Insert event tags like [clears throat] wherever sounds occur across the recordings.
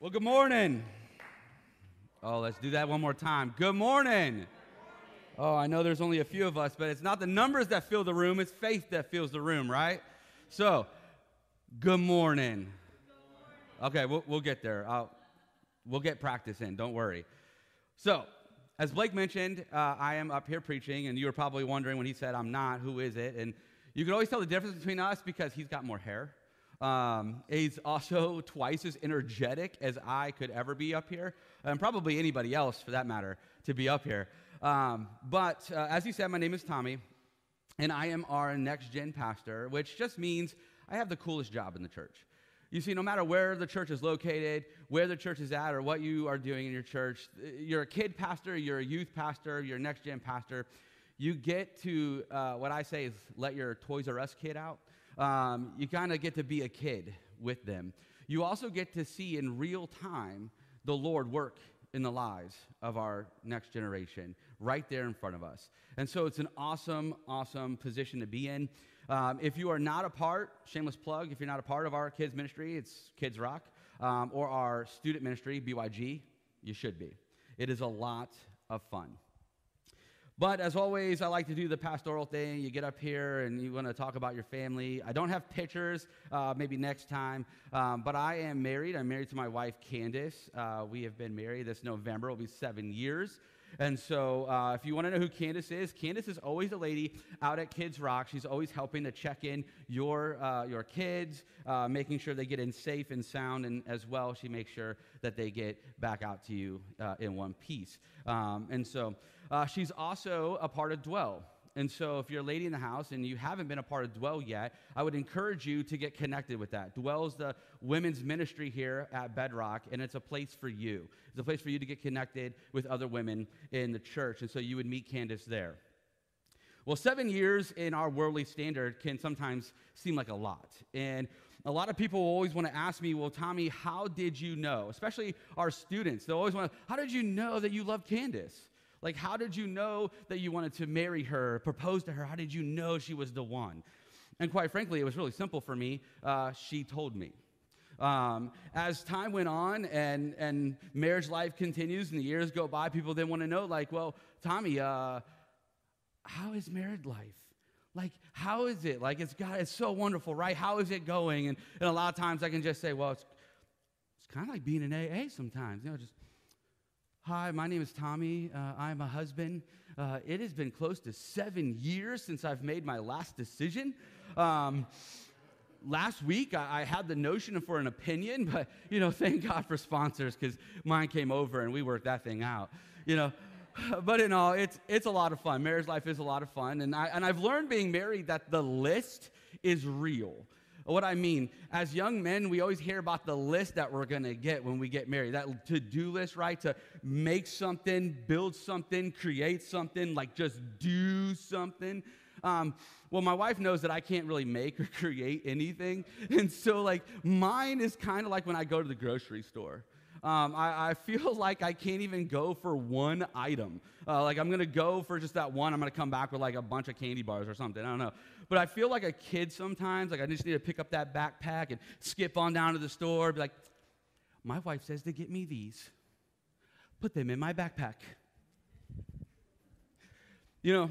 Well, good morning. Oh, let's do that one more time. Good morning. Oh, I know there's only a few of us, but it's not the numbers that fill the room, it's faith that fills the room, right? So, good morning. Okay, we'll, we'll get there. I'll, we'll get practice in, don't worry. So, as Blake mentioned, uh, I am up here preaching, and you were probably wondering when he said, I'm not, who is it? And you can always tell the difference between us because he's got more hair. Um, he's also [laughs] twice as energetic as I could ever be up here, and probably anybody else for that matter to be up here. Um, but uh, as he said, my name is Tommy, and I am our next gen pastor, which just means I have the coolest job in the church. You see, no matter where the church is located, where the church is at, or what you are doing in your church, you're a kid pastor, you're a youth pastor, you're a next gen pastor. You get to, uh, what I say is, let your Toys R Us kid out um, you kind of get to be a kid with them. You also get to see in real time the Lord work in the lives of our next generation right there in front of us. And so it's an awesome, awesome position to be in. Um, if you are not a part, shameless plug, if you're not a part of our kids' ministry, it's Kids Rock, um, or our student ministry, BYG, you should be. It is a lot of fun. But as always, I like to do the pastoral thing. You get up here and you want to talk about your family. I don't have pictures, uh, maybe next time. Um, but I am married. I'm married to my wife, Candace. Uh, we have been married this November, it'll be seven years. And so, uh, if you want to know who Candace is, Candace is always a lady out at Kids Rock. She's always helping to check in your, uh, your kids, uh, making sure they get in safe and sound, and as well, she makes sure that they get back out to you uh, in one piece. Um, and so, uh, she's also a part of Dwell. And so, if you're a lady in the house and you haven't been a part of Dwell yet, I would encourage you to get connected with that. Dwell is the women's ministry here at Bedrock, and it's a place for you. It's a place for you to get connected with other women in the church. And so, you would meet Candace there. Well, seven years in our worldly standard can sometimes seem like a lot. And a lot of people always want to ask me, well, Tommy, how did you know? Especially our students. They'll always want to, how did you know that you loved Candace? Like, how did you know that you wanted to marry her, propose to her? How did you know she was the one? And quite frankly, it was really simple for me. Uh, she told me. Um, as time went on and, and marriage life continues and the years go by, people then want to know, like, well, Tommy, uh, how is married life? Like, how is it? Like, it's got, it's so wonderful, right? How is it going? And, and a lot of times I can just say, well, it's, it's kind of like being in AA sometimes, you know, just Hi, my name is Tommy. Uh, I'm a husband. Uh, it has been close to seven years since I've made my last decision. Um, last week, I, I, had the notion for an opinion, but, you know, thank God for sponsors because mine came over and we worked that thing out, you know. But in all, it's, it's a lot of fun. Marriage life is a lot of fun. And, I, and I've learned being married that the list is real. What I mean, as young men, we always hear about the list that we're to get when we get married. That to do list, right? To make something, build something, create something, like just do something. Um, well, my wife knows that I can't really make or [laughs] create anything. And so, like, mine is kind of like when I go to the grocery store. Um, I, I, feel [laughs] like I can't even go for one item. Uh, like I'm gonna go for just that one. I'm gonna come back with like a bunch of candy bars or something. I don't know. But I feel like a kid sometimes. Like I just need to pick up that backpack and skip on down to the store. Be like, my wife says to get me these. Put them in my backpack. You know.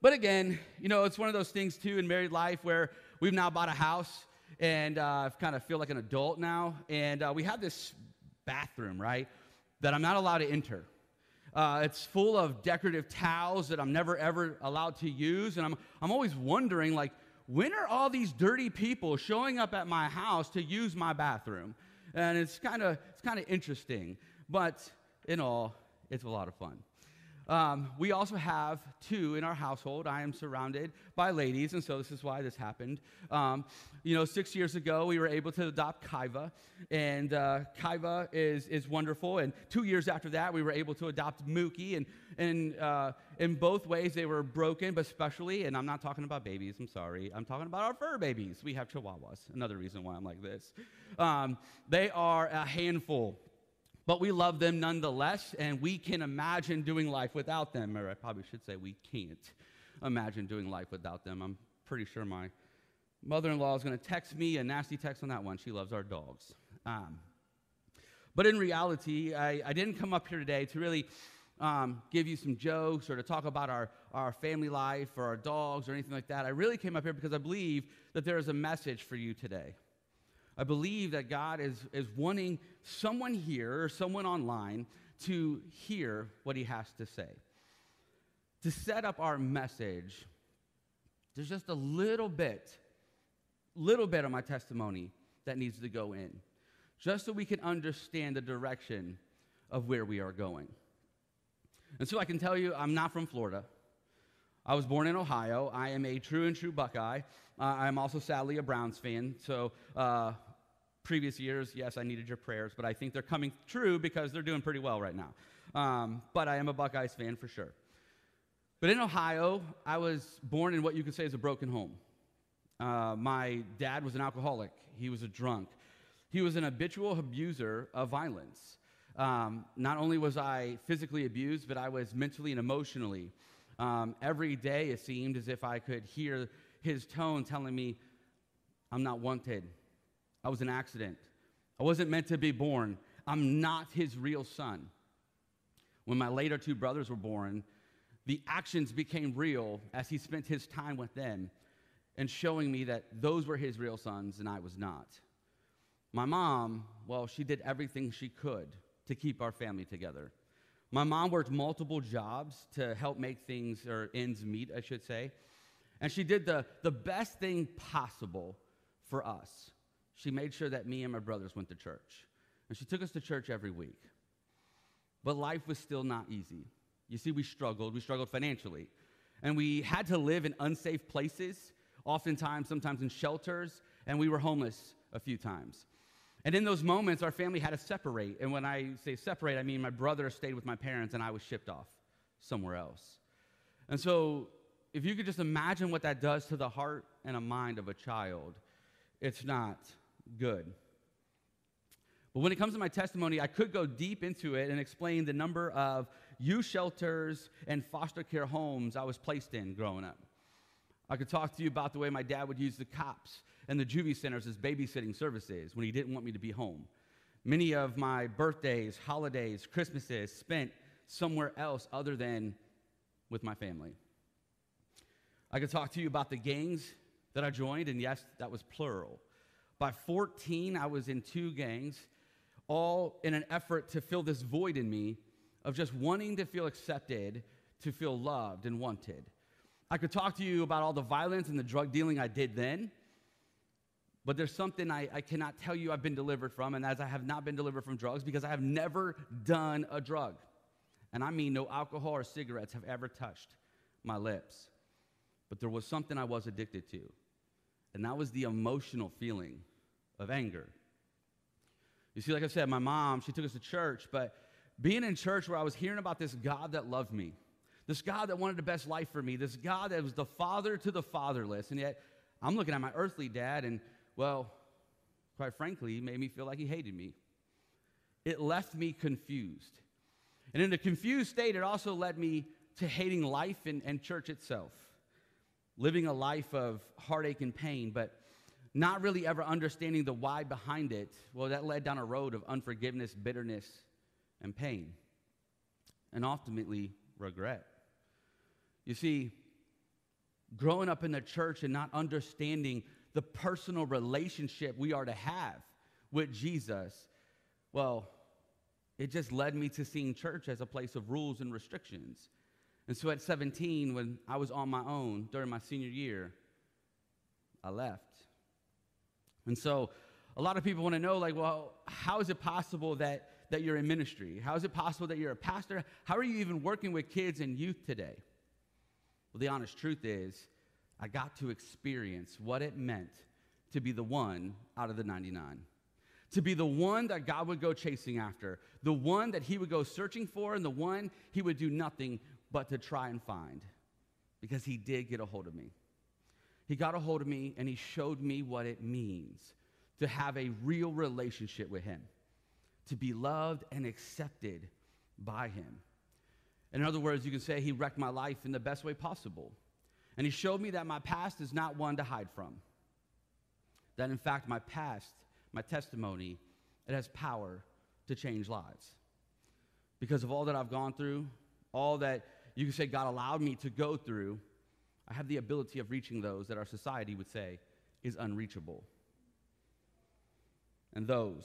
But again, you know, it's one of those things too in married life where we've now bought a house and uh, I kind of feel like an adult now. And uh, we have this bathroom, right, that I'm not allowed to enter. Uh, it's full of decorative towels that I'm never ever allowed to use, and I'm I'm always wondering like when are all these dirty people showing up at my house to use my bathroom? And it's kind of it's kind of interesting, but in all, it's a lot of fun. Um, we also have two in our household. I am surrounded by ladies, and so this is why this happened. Um, you know, six years ago, we were able to adopt Kaiva, and uh, Kaiva is, is wonderful. And two years after that, we were able to adopt Mookie, and, and uh, in both ways, they were broken, but especially, and I'm not talking about babies, I'm sorry, I'm talking about our fur babies. We have chihuahuas, another reason why I'm like this. Um, they are a handful but we love them nonetheless, and we can imagine doing life without them. Or I probably should say we can't imagine doing life without them. I'm pretty sure my mother in law is going to text me a nasty text on that one. She loves our dogs. Um, But in reality, I, I didn't come up here today to really um, give you some jokes or to talk about our, our family life or our dogs or anything like that. I really came up here because I believe that there is a message for you today. I believe that God is, is wanting someone here or someone online to hear what he has to say. To set up our message, there's just a little bit, little bit of my testimony that needs to go in, just so we can understand the direction of where we are going. And so I can tell you, I'm not from Florida. I was born in Ohio. I am a true and true Buckeye. Uh, I'm also sadly a Browns fan. So, uh, previous years, yes, I needed your prayers, but I think they're coming true because they're doing pretty well right now. Um, but I am a Buckeyes fan for sure. But in Ohio, I was born in what you could say is a broken home. Uh, my dad was an alcoholic, he was a drunk, he was an habitual abuser of violence. Um, not only was I physically abused, but I was mentally and emotionally. Um, every day it seemed as if I could hear his tone telling me, I'm not wanted. I was an accident. I wasn't meant to be born. I'm not his real son. When my later two brothers were born, the actions became real as he spent his time with them and showing me that those were his real sons and I was not. My mom, well, she did everything she could to keep our family together. My mom worked multiple jobs to help make things, or ends meet, I should say. And she did the, the best thing possible for us. She made sure that me and my brothers went to church. And she took us to church every week. But life was still not easy. You see, we struggled. We struggled financially. And we had to live in unsafe places, oftentimes, sometimes in shelters, and we were homeless a few times. And in those moments, our family had to separate. And when I say separate, I mean my brother stayed with my parents and I was shipped off somewhere else. And so, if you could just imagine what that does to the heart and a mind of a child, it's not good. But when it comes to my testimony, I could go deep into it and explain the number of youth shelters and foster care homes I was placed in growing up. I could talk to you about the way my dad would use the cops and the juvie centers as babysitting services when he didn't want me to be home. Many of my birthdays, holidays, Christmases spent somewhere else other than with my family. I could talk to you about the gangs that I joined, and yes, that was plural. By 14, I was in two gangs, all in an effort to fill this void in me of just wanting to feel accepted, to feel loved and wanted. I could talk to you about all the violence and the drug dealing I did then, but there's something I, I cannot tell you I've been delivered from, and as I have not been delivered from drugs because I have never done a drug. And I mean, no alcohol or cigarettes have ever touched my lips. But there was something I was addicted to, and that was the emotional feeling of anger. You see, like I said, my mom, she took us to church, but being in church where I was hearing about this God that loved me, this God that wanted the best life for me, this God that was the father to the fatherless, and yet I'm looking at my earthly dad, and well, quite frankly, he made me feel like he hated me. It left me confused. And in a confused state, it also led me to hating life and, and church itself, living a life of heartache and pain, but not really ever understanding the why behind it. Well, that led down a road of unforgiveness, bitterness, and pain, and ultimately regret. You see, growing up in the church and not understanding the personal relationship we are to have with Jesus, well, it just led me to seeing church as a place of rules and restrictions. And so at 17, when I was on my own during my senior year, I left. And so a lot of people want to know, like, well, how is it possible that, that you're in ministry? How is it possible that you're a pastor? How are you even working with kids and youth today? Well, the honest truth is, I got to experience what it meant to be the one out of the 99. To be the one that God would go chasing after, the one that He would go searching for, and the one He would do nothing but to try and find. Because He did get a hold of me. He got a hold of me and He showed me what it means to have a real relationship with Him, to be loved and accepted by Him. In other words, you can say he wrecked my life in the best way possible. And he showed me that my past is not one to hide from. That in fact, my past, my testimony, it has power to change lives. Because of all that I've gone through, all that you can say God allowed me to go through, I have the ability of reaching those that our society would say is unreachable. And those,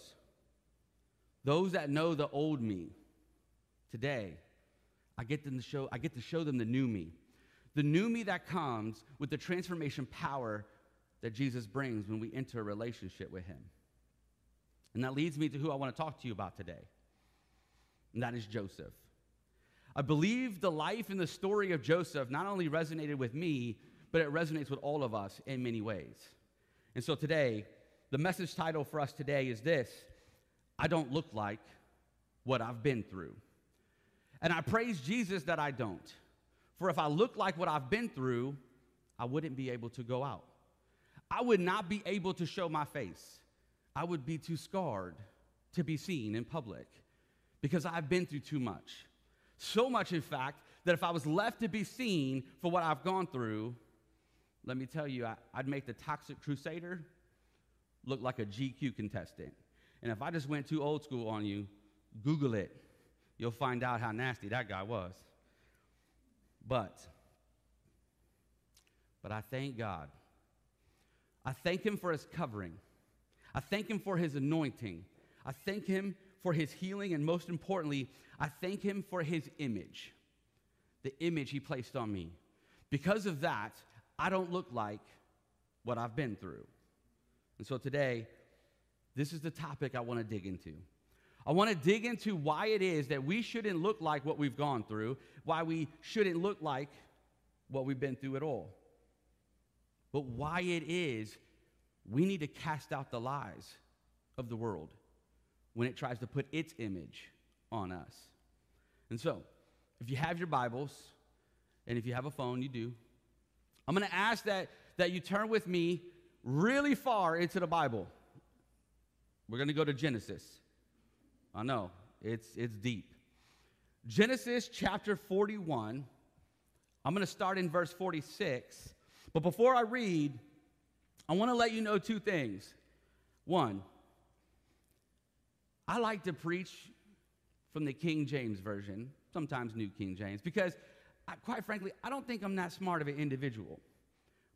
those that know the old me today, I get them to show, I get to show them the new me. The new me that comes with the transformation power that Jesus brings when we enter a relationship with him. And that leads me to who I want to talk to you about today. And that is Joseph. I believe the life and the story of Joseph not only resonated with me, but it resonates with all of us in many ways. And so today, the message title for us today is this I don't look like what I've been through. And I praise Jesus that I don't. For if I look like what I've been through, I wouldn't be able to go out. I would not be able to show my face. I would be too scarred to be seen in public because I've been through too much. So much, in fact, that if I was left to be seen for what I've gone through, let me tell you, I, would make the toxic crusader look like a GQ contestant. And if I just went too old school on you, Google it. You'll find out how nasty that guy was. But, but I thank God. I thank Him for His covering. I thank Him for His anointing. I thank Him for His healing. And most importantly, I thank Him for His image, the image He placed on me. Because of that, I don't look like what I've been through. And so today, this is the topic I want to dig into. I want to dig into why it is that we shouldn't look like what we've gone through, why we shouldn't look like what we've been through at all. But why it is we need to cast out the lies of the world when it tries to put its image on us. And so, if you have your Bibles, and if you have a phone, you do, I'm going to ask that, that you turn with me really far into the Bible. We're going to go to Genesis. I know, it's, it's deep. Genesis chapter 41. I'm going to start in verse 46. But before I read, I want to let you know two things. One, I like to preach from the King James Version, sometimes New King James, because I, quite frankly, I don't think I'm that smart of an individual.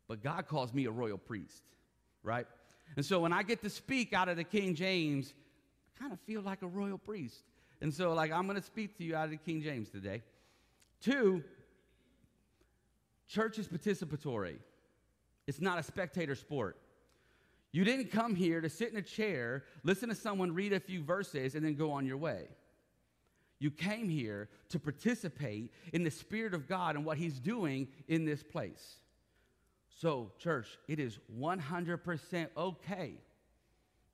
But God calls me a royal priest, right? And so when I get to speak out of the King James, I kind of feel like a royal priest. And so, like, I'm going to speak to you out of the King James today. Two, church is participatory, it's not a spectator sport. You didn't come here to sit in a chair, listen to someone read a few verses, and then go on your way. You came here to participate in the Spirit of God and what He's doing in this place. So, church, it is 100% okay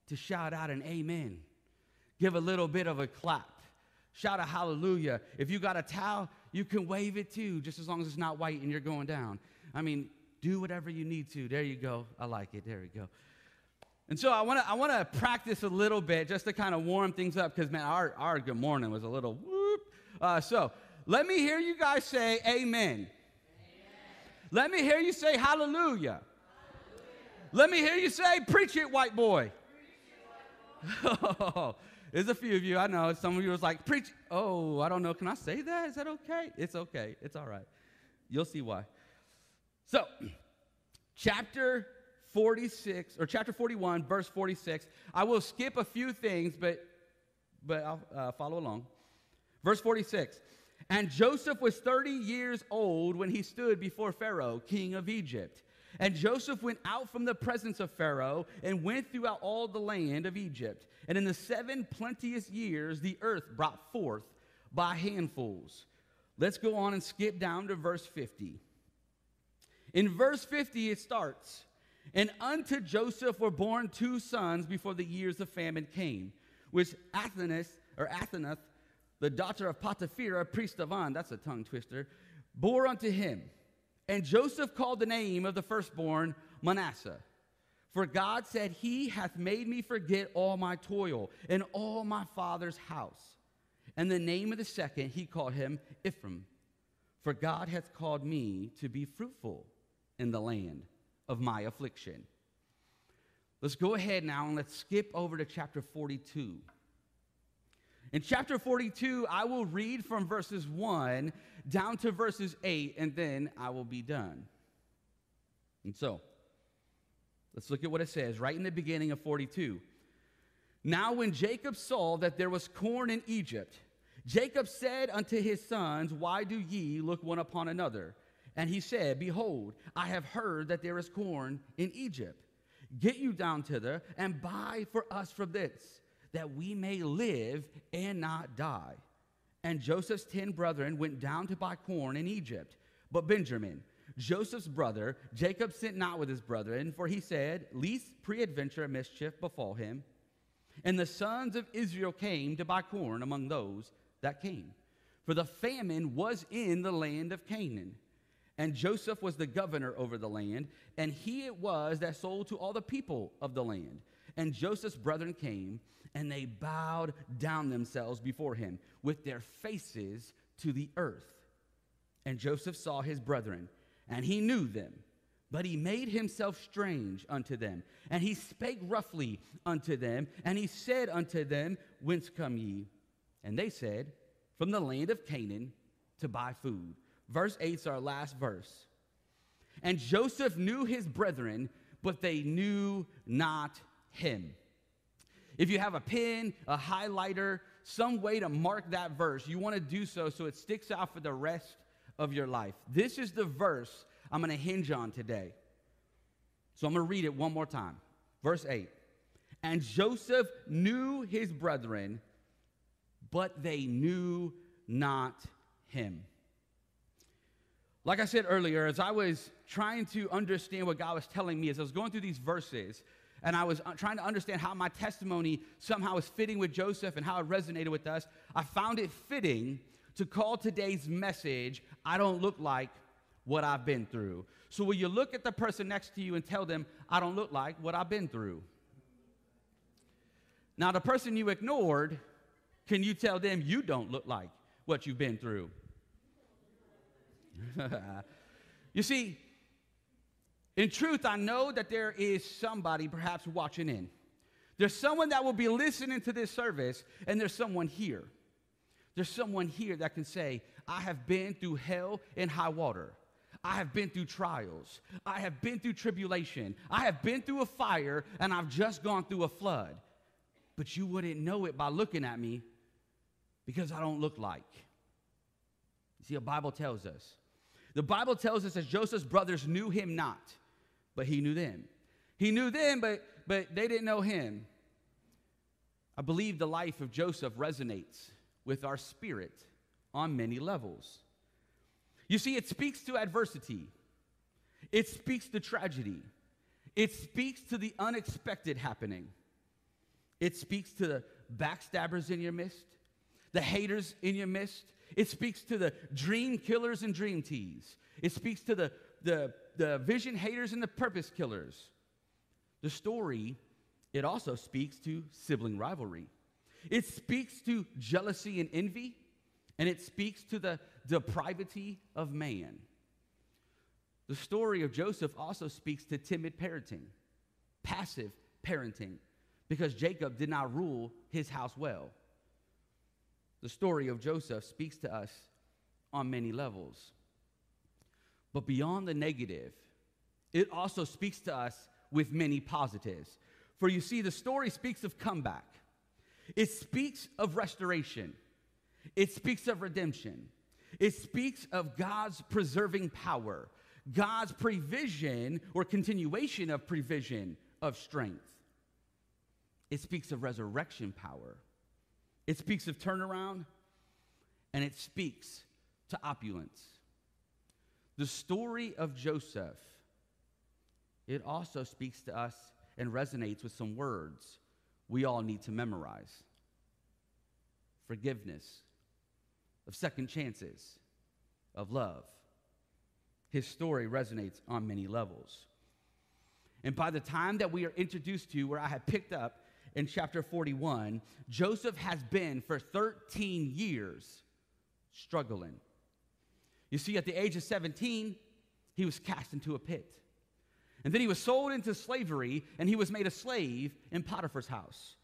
to shout out an amen. Give a little bit of a clap. Shout a hallelujah. If you got a towel, you can wave it too, just as long as it's not white and you're going down. I mean, do whatever you need to. There you go. I like it. There you go. And so I want to I want to practice a little bit just to kind of warm things up because man, our our good morning was a little whoop. Uh, so let me hear you guys say Amen. Amen. Let me hear you say Hallelujah. Hallelujah. Let me hear you say Preach it, white boy. It, white boy. [laughs] There's a few of you I know. Some of you was like Preach. Oh, I don't know. Can I say that? Is that okay? It's okay. It's all right. You'll see why. So, [clears throat] chapter 46 or chapter 41 verse 46 i will skip a few things but but i'll uh, follow along. Verse 46 and joseph was 30 years old when he stood before pharaoh king of egypt. And joseph went out from the presence of pharaoh and went throughout all the land of egypt. And in the seven plenteous years the earth brought forth by handfuls. Let's go on and skip down to verse 50 in verse 50 it starts and unto Joseph were born two sons before the years of famine came, which Athenath, or Athanath, the daughter of Potipherah, priest of On, that's a tongue twister, bore unto him. And Joseph called the name of the firstborn Manasseh. For God said, He hath made me forget all my toil and all my father's house. And the name of the second he called him Ephraim. For God hath called me to be fruitful in the land of my affliction. Let's go ahead now and let's skip over to chapter 42. In chapter 42, I will read from verses 1 down to verses 8, and then I will be done. And so, let's look at what it says right in the beginning of 42. Now, when Jacob saw that there was corn in Egypt, Jacob said unto his sons, Why do ye look one upon another? And he said, Behold, I have heard that there is corn in Egypt. Get you down thither and buy for us from this, that we may live and not die. And Joseph's ten brethren went down to buy corn in Egypt. But Benjamin, Joseph's brother, Jacob sent not with his brethren, for he said, Least preadventure mischief befall him. And the sons of Israel came to buy corn among those that came. For the famine was in the land of Canaan. And Joseph was the governor over the land, and he it was that sold to all the people of the land. And Joseph's brethren came, and they bowed down themselves before him with their faces to the earth. And Joseph saw his brethren, and he knew them. But he made himself strange unto them, and he spake roughly unto them, and he said unto them, Whence come ye? And they said, From the land of Canaan to buy food. Verse 8 is our last verse. And Joseph knew his brethren, but they knew not him. If you have a pen, a highlighter, some way to mark that verse, you want to do so so it sticks out for the rest of your life. This is the verse I'm going to hinge on today. So I'm going to read it one more time. Verse 8. And Joseph knew his brethren, but they knew not him. Like I said earlier, as I was trying to understand what God was telling me, as I was going through these verses, and I was uh, trying to understand how my testimony somehow was fitting with Joseph and how it resonated with us, I found it fitting to call today's message, I Don't Look Like What I've Been Through. So, will you look at the person next to you and tell them, I don't look like what I've been through? Now, the person you ignored, can you tell them you don't look like what you've been through? [laughs] you see, in truth, I know that there is somebody perhaps watching in. There's someone that will be listening to this service, and there's someone here. There's someone here that can say, I have been through hell and high water. I have been through trials. I have been through tribulation. I have been through a fire, and I've just gone through a flood. But you wouldn't know it by looking at me because I don't look like. See, the Bible tells us the Bible tells us that Joseph's brothers knew him not, but he knew them. He knew them, but, but they didn't know him. I believe the life of Joseph resonates with our spirit on many levels. You see, it speaks to adversity, it speaks to tragedy, it speaks to the unexpected happening, it speaks to the backstabbers in your midst, the haters in your midst, it speaks to the dream killers and dream tees. It speaks to the, the, the vision haters and the purpose killers. The story, it also speaks to sibling rivalry. It speaks to jealousy and envy, and it speaks to the depravity of man. The story of Joseph also speaks to timid parenting, passive parenting, because Jacob did not rule his house well the story of Joseph speaks to us on many levels. But beyond the negative, it also speaks to us with many positives. For you see, the story speaks of comeback, it speaks of restoration, it speaks of redemption, it speaks of God's preserving power, God's provision or continuation of provision of strength. It speaks of resurrection power. It speaks of turnaround and it speaks to opulence. The story of Joseph, it also speaks to us and resonates with some words we all need to memorize forgiveness, of second chances, of love. His story resonates on many levels. And by the time that we are introduced to where I have picked up in chapter 41, Joseph has been for 13 years struggling. You see, at the age of 17, he was cast into a pit. And then he was sold into slavery and he was made a slave in Potiphar's house.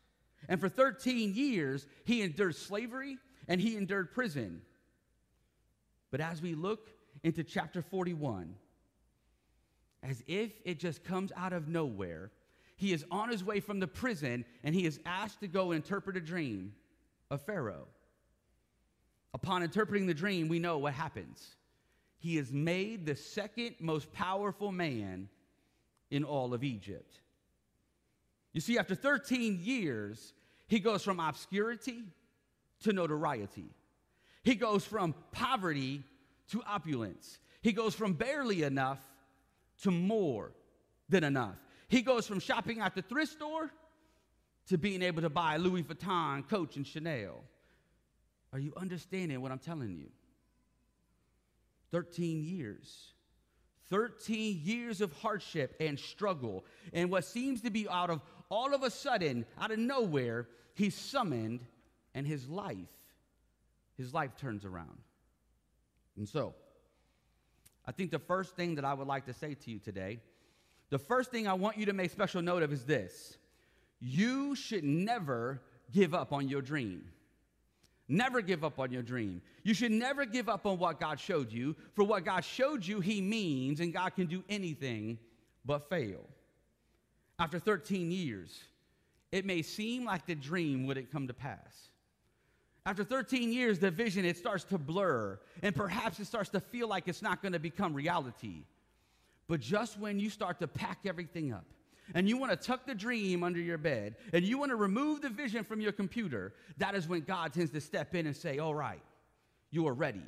And for 13 years, he endured slavery and he endured prison. But as we look into chapter 41, as if it just comes out of nowhere, he is on his way from the prison and he is asked to go interpret a dream of Pharaoh. Upon interpreting the dream, we know what happens. He is made the second most powerful man in all of Egypt. You see, after 13 years, he goes from obscurity to notoriety. He goes from poverty to opulence. He goes from barely enough to more than enough. He goes from shopping at the thrift store to being able to buy Louis Vuitton, Coach, and Chanel. Are you understanding what I'm telling you? 13 years. 13 years of hardship and struggle. And what seems to be out of all of a sudden, out of nowhere, he's summoned and his life, his life turns around. And so, I think the first thing that I would like to say to you today, the first thing I want you to make special note of is this you should never give up on your dream. Never give up on your dream. You should never give up on what God showed you. For what God showed you, He means, and God can do anything but fail. After 13 years, it may seem like the dream wouldn't come to pass. After 13 years, the vision it starts to blur, and perhaps it starts to feel like it's not going to become reality. But just when you start to pack everything up, and you want to tuck the dream under your bed and you want to remove the vision from your computer, that is when God tends to step in and say, All right, you are ready.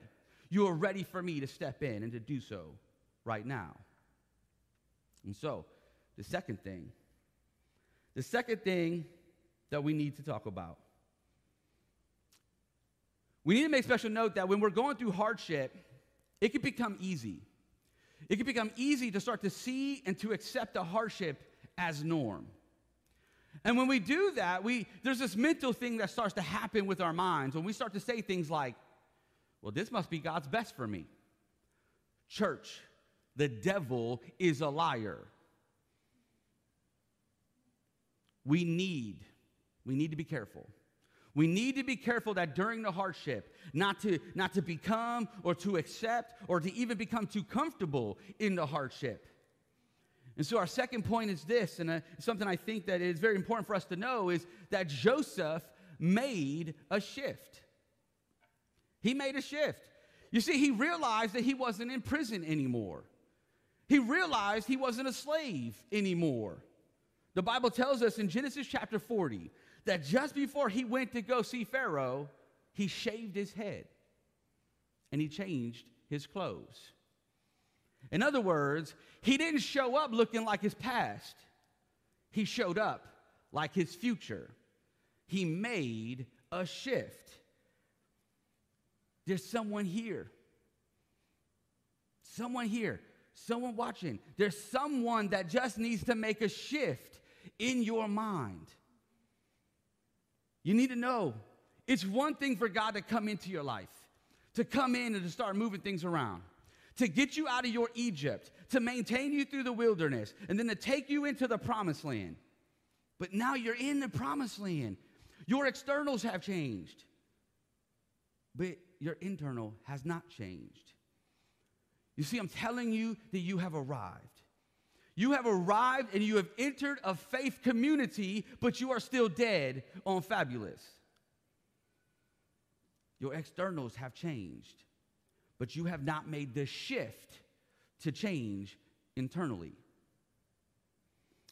You are ready for me to step in and to do so right now. And so, the second thing, the second thing that we need to talk about. We need to make special note that when we're going through hardship, it can become easy. It can become easy to start to see and to accept the hardship as norm. And when we do that, we, there's this mental thing that starts to happen with our minds when we start to say things like, well, this must be God's best for me. Church, the devil is a liar. We need, we need to be careful. We need to be careful that during the hardship, not to, not to become or to accept or to even become too comfortable in the hardship. And so our second point is this, and uh, something I think that is very important for us to know is that Joseph made a shift. He made a shift. You see, he realized that he wasn't in prison anymore. He realized he wasn't a slave anymore. The Bible tells us in Genesis chapter 40 that just before he went to go see Pharaoh, he shaved his head and he changed his clothes. In other words, he didn't show up looking like his past, he showed up like his future. He made a shift. There's someone here. Someone here. Someone watching. There's someone that just needs to make a shift in your mind. You need to know it's one thing for God to come into your life, to come in and to start moving things around to get you out of your Egypt, to maintain you through the wilderness, and then to take you into the promised land. But now you're in the promised land. Your externals have changed, but your internal has not changed. You see, I'm telling you that you have arrived. You have arrived and you have entered a faith community, but you are still dead on fabulous. Your externals have changed but you have not made the shift to change internally.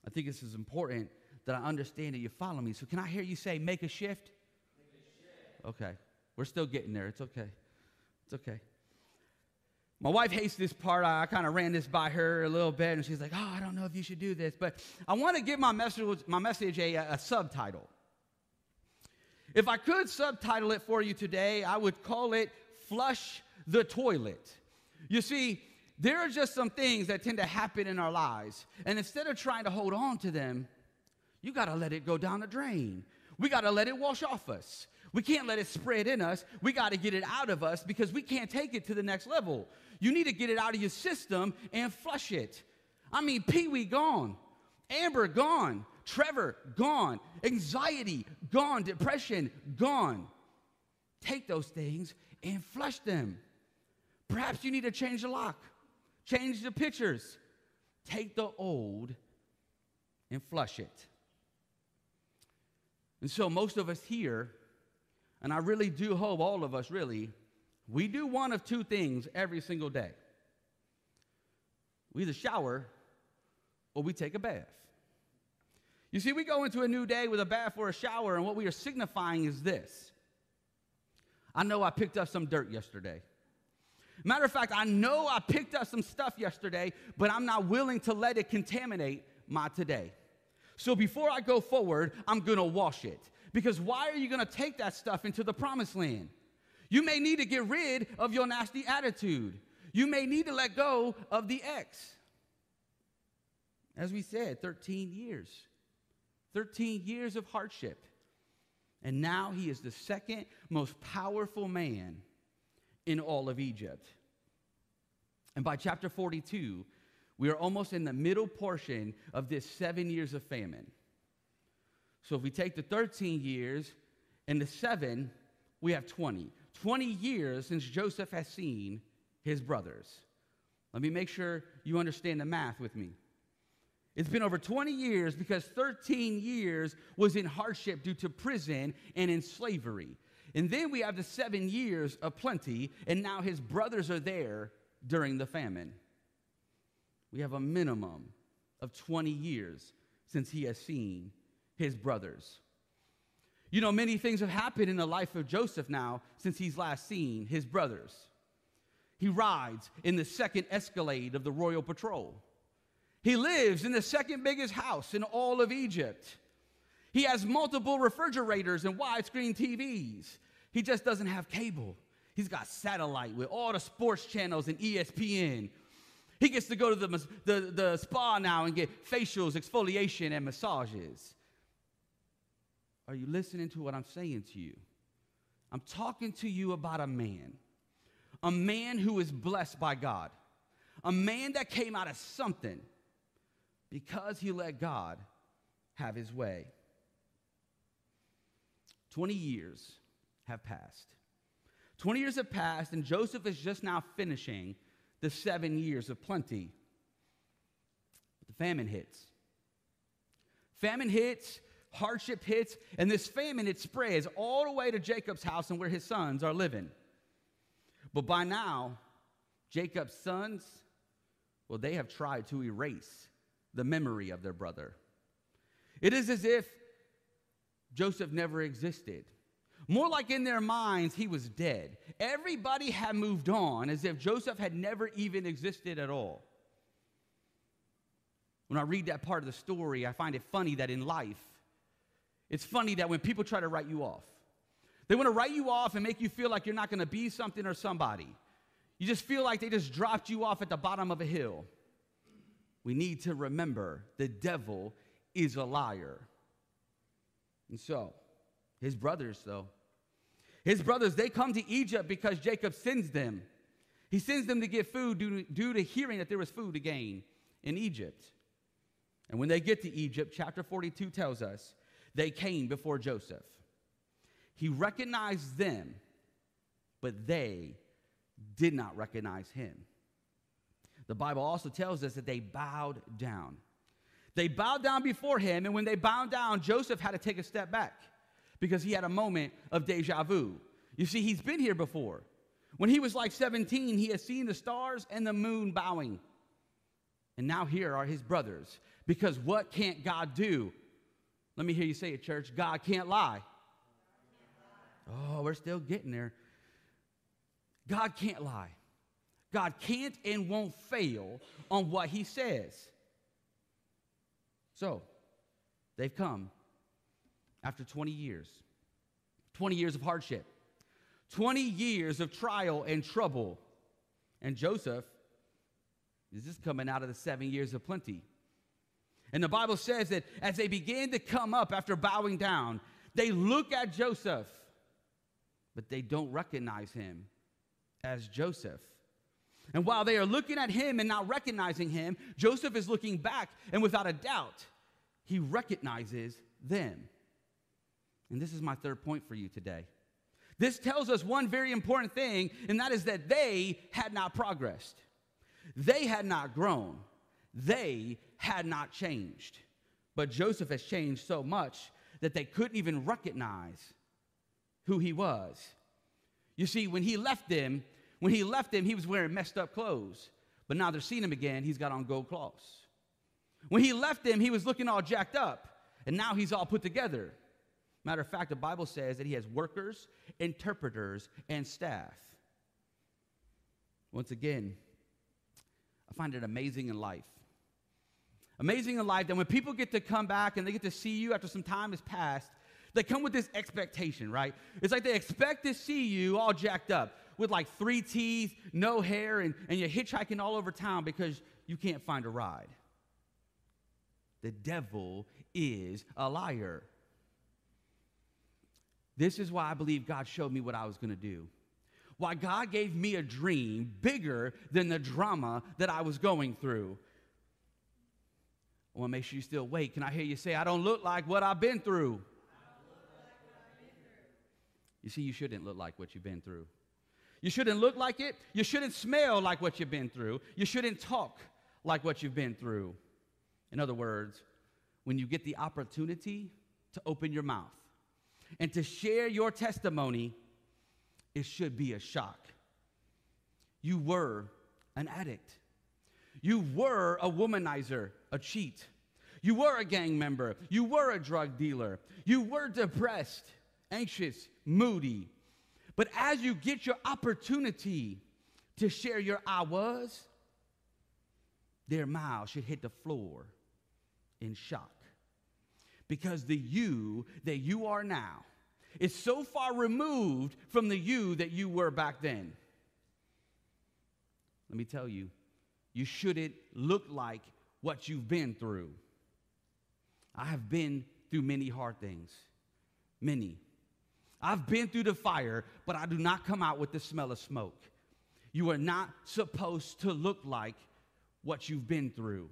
I think this is important that I understand that you follow me. So, can I hear you say, make a shift? Make a shift. Okay. We're still getting there. It's okay. It's okay. My wife hates this part. I, I kind of ran this by her a little bit, and she's like, oh, I don't know if you should do this. But I want to give my message, my message a, a subtitle. If I could subtitle it for you today, I would call it Flush the toilet. You see, there are just some things that tend to happen in our lives. And instead of trying to hold on to them, you got to let it go down the drain. We got to let it wash off us. We can't let it spread in us. We got to get it out of us because we can't take it to the next level. You need to get it out of your system and flush it. I mean, Pee Wee gone, Amber gone, Trevor, gone. Anxiety, gone. Depression, gone. Take those things and flush them. Perhaps you need to change the lock, change the pictures. Take the old and flush it. And so, most of us here, and I really do hope all of us really, we do one of two things every single day we either shower or we take a bath. You see, we go into a new day with a bath or a shower, and what we are signifying is this I know I picked up some dirt yesterday. Matter of fact, I know I picked up some stuff yesterday, but I'm not willing to let it contaminate my today. So before I go forward, I'm gonna wash it. Because why are you gonna take that stuff into the promised land? You may need to get rid of your nasty attitude. You may need to let go of the ex. As we said, 13 years. 13 years of hardship. And now he is the second most powerful man in all of Egypt. And by chapter 42, we are almost in the middle portion of this seven years of famine. So if we take the 13 years and the seven, we have 20. 20 years since Joseph has seen his brothers. Let me make sure you understand the math with me. It's been over 20 years because 13 years was in hardship due to prison and in slavery. And then we have the seven years of plenty, and now his brothers are there during the famine. We have a minimum of 20 years since he has seen his brothers. You know, many things have happened in the life of Joseph now since he's last seen his brothers. He rides in the second escalade of the royal patrol. He lives in the second biggest house in all of Egypt. He has multiple refrigerators and widescreen TVs. He just doesn't have cable. He's got satellite with all the sports channels and ESPN. He gets to go to the, the, the spa now and get facials, exfoliation, and massages. Are you listening to what I'm saying to you? I'm talking to you about a man, a man who is blessed by God, a man that came out of something because he let God have his way. 20 years have passed. 20 years have passed, and Joseph is just now finishing the seven years of plenty. But the famine hits. Famine hits, hardship hits, and this famine it spreads all the way to Jacob's house and where his sons are living. But by now, Jacob's sons, well, they have tried to erase the memory of their brother. It is as if Joseph never existed. More like in their minds, he was dead. Everybody had moved on as if Joseph had never even existed at all. When I read that part of the story, I find it funny that in life, it's funny that when people try to write you off, they want to write you off and make you feel like you're not going to be something or somebody. You just feel like they just dropped you off at the bottom of a hill we need to remember the devil is a liar. And so, his brothers, though, his brothers, they come to Egypt because Jacob sends them. He sends them to get food due to, due to hearing that there was food to gain in Egypt. And when they get to Egypt, chapter 42 tells us they came before Joseph. He recognized them, but they did not recognize him. The Bible also tells us that they bowed down. They bowed down before him, and when they bowed down, Joseph had to take a step back because he had a moment of deja vu. You see, he's been here before. When he was like 17, he had seen the stars and the moon bowing. And now here are his brothers. Because what can't God do? Let me hear you say it, church. God can't lie. Oh, we're still getting there. God can't lie. God can't and won't fail on what he says. So, they've come after 20 years 20 years of hardship, 20 years of trial and trouble. And Joseph is just coming out of the seven years of plenty. And the Bible says that as they began to come up after bowing down, they look at Joseph, but they don't recognize him as Joseph. And while they are looking at him and not recognizing him, Joseph is looking back, and without a doubt, he recognizes them. And this is my third point for you today. This tells us one very important thing, and that is that they had not progressed. They had not grown. They had not changed. But Joseph has changed so much that they couldn't even recognize who he was. You see, when he left them, when he left them, he was wearing messed up clothes. But now they're seeing him again, he's got on gold cloths. When he left them, he was looking all jacked up, and now he's all put together. Matter of fact, the Bible says that he has workers, interpreters, and staff. Once again, I find it amazing in life. Amazing in life that when people get to come back and they get to see you after some time has passed, they come with this expectation, right? It's like they expect to see you all jacked up with like three teeth, no hair, and, and you're hitchhiking all over town because you can't find a ride. The devil is a liar. This is why I believe God showed me what I was going to do. Why God gave me a dream bigger than the drama that I was going through. I want to make sure you still wait. Can I hear you say, I don't look like what I've been through. You see, you shouldn't look like what you've been through. You shouldn't look like it. You shouldn't smell like what you've been through. You shouldn't talk like what you've been through. In other words, when you get the opportunity to open your mouth, and to share your testimony, it should be a shock. You were an addict. You were a womanizer, a cheat. You were a gang member. You were a drug dealer. You were depressed, anxious, moody. But as you get your opportunity to share your I was, their mouths should hit the floor in shock because the you that you are now is so far removed from the you that you were back then. Let me tell you, you shouldn't look like what you've been through. I have been through many hard things, many. I've been through the fire, but I do not come out with the smell of smoke. You are not supposed to look like what you've been through.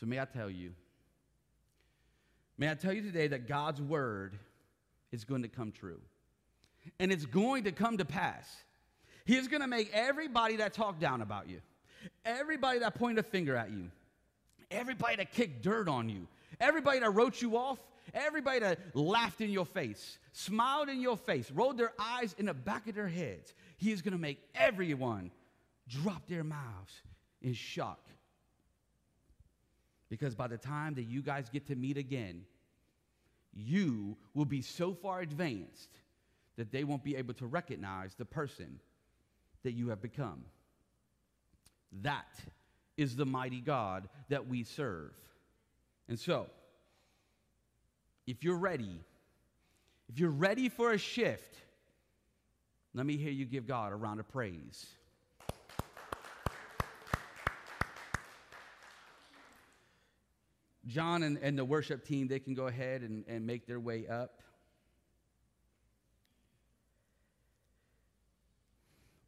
So, may I tell you, May I tell you today that God's word is going to come true. And it's going to come to pass. He is going to make everybody that talked down about you, everybody that pointed a finger at you, everybody that kicked dirt on you, everybody that wrote you off, everybody that laughed in your face, smiled in your face, rolled their eyes in the back of their heads, he is going to make everyone drop their mouths in shock. Because by the time that you guys get to meet again, you will be so far advanced that they won't be able to recognize the person that you have become. That is the mighty God that we serve. And so, if you're ready, if you're ready for a shift, let me hear you give God a round of praise. John and, and the worship team, they can go ahead and, and make their way up.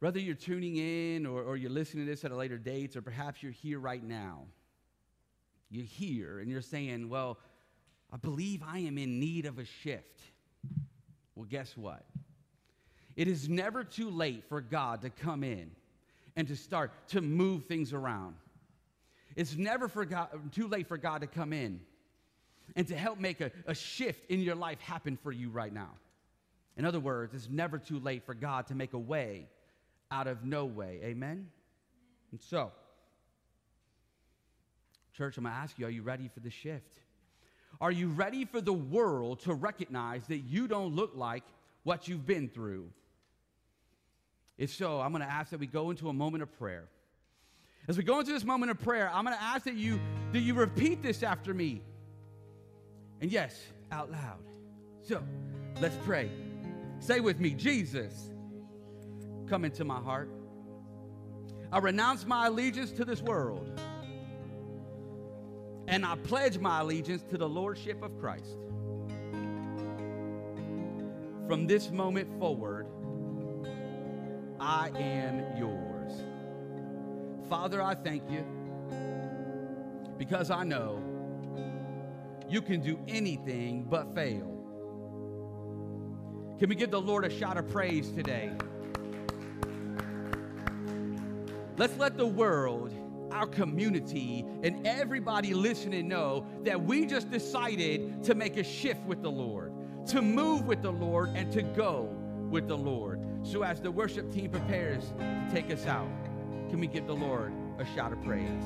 Whether you're tuning in or, or you're listening to this at a later date, or perhaps you're here right now, you're here and you're saying, Well, I believe I am in need of a shift. Well, guess what? It is never too late for God to come in and to start to move things around. It's never for God, too late for God to come in and to help make a, a shift in your life happen for you right now. In other words, it's never too late for God to make a way out of no way. Amen? And so, church, I'm going to ask you are you ready for the shift? Are you ready for the world to recognize that you don't look like what you've been through? If so, I'm going to ask that we go into a moment of prayer. As we go into this moment of prayer, I'm going to ask that you that you repeat this after me. And yes, out loud. So, let's pray. Say with me, Jesus, come into my heart. I renounce my allegiance to this world. And I pledge my allegiance to the lordship of Christ. From this moment forward, I am yours. Father, I thank you because I know you can do anything but fail. Can we give the Lord a shout of praise today? Let's let the world, our community, and everybody listening know that we just decided to make a shift with the Lord, to move with the Lord, and to go with the Lord. So, as the worship team prepares to take us out, can we give the Lord a shout of praise?